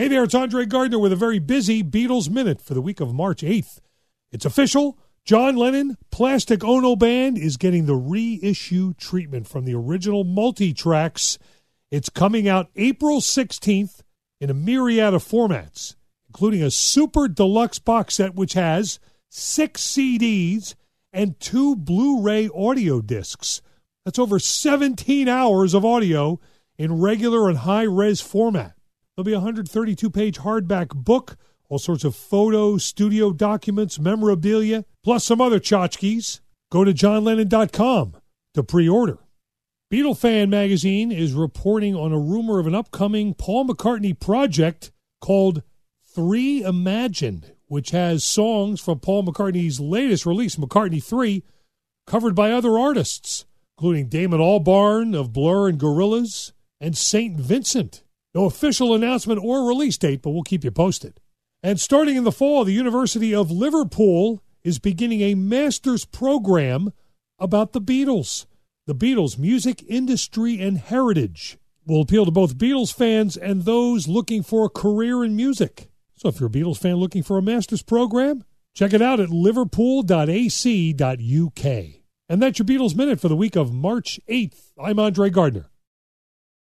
Hey there, it's Andre Gardner with a very busy Beatles Minute for the week of March 8th. It's official. John Lennon, Plastic Ono Band, is getting the reissue treatment from the original multi tracks. It's coming out April 16th in a myriad of formats, including a super deluxe box set which has six CDs and two Blu ray audio discs. That's over 17 hours of audio in regular and high res format. There'll be a 132 page hardback book, all sorts of photos, studio documents, memorabilia, plus some other tchotchkes. Go to johnlennon.com to pre order. Beatlefan magazine is reporting on a rumor of an upcoming Paul McCartney project called Three Imagined, which has songs from Paul McCartney's latest release, McCartney 3, covered by other artists, including Damon Albarn of Blur and Gorillaz and St. Vincent. No official announcement or release date, but we'll keep you posted. And starting in the fall, the University of Liverpool is beginning a master's program about the Beatles. The Beatles' music, industry, and heritage will appeal to both Beatles fans and those looking for a career in music. So if you're a Beatles fan looking for a master's program, check it out at liverpool.ac.uk. And that's your Beatles Minute for the week of March 8th. I'm Andre Gardner.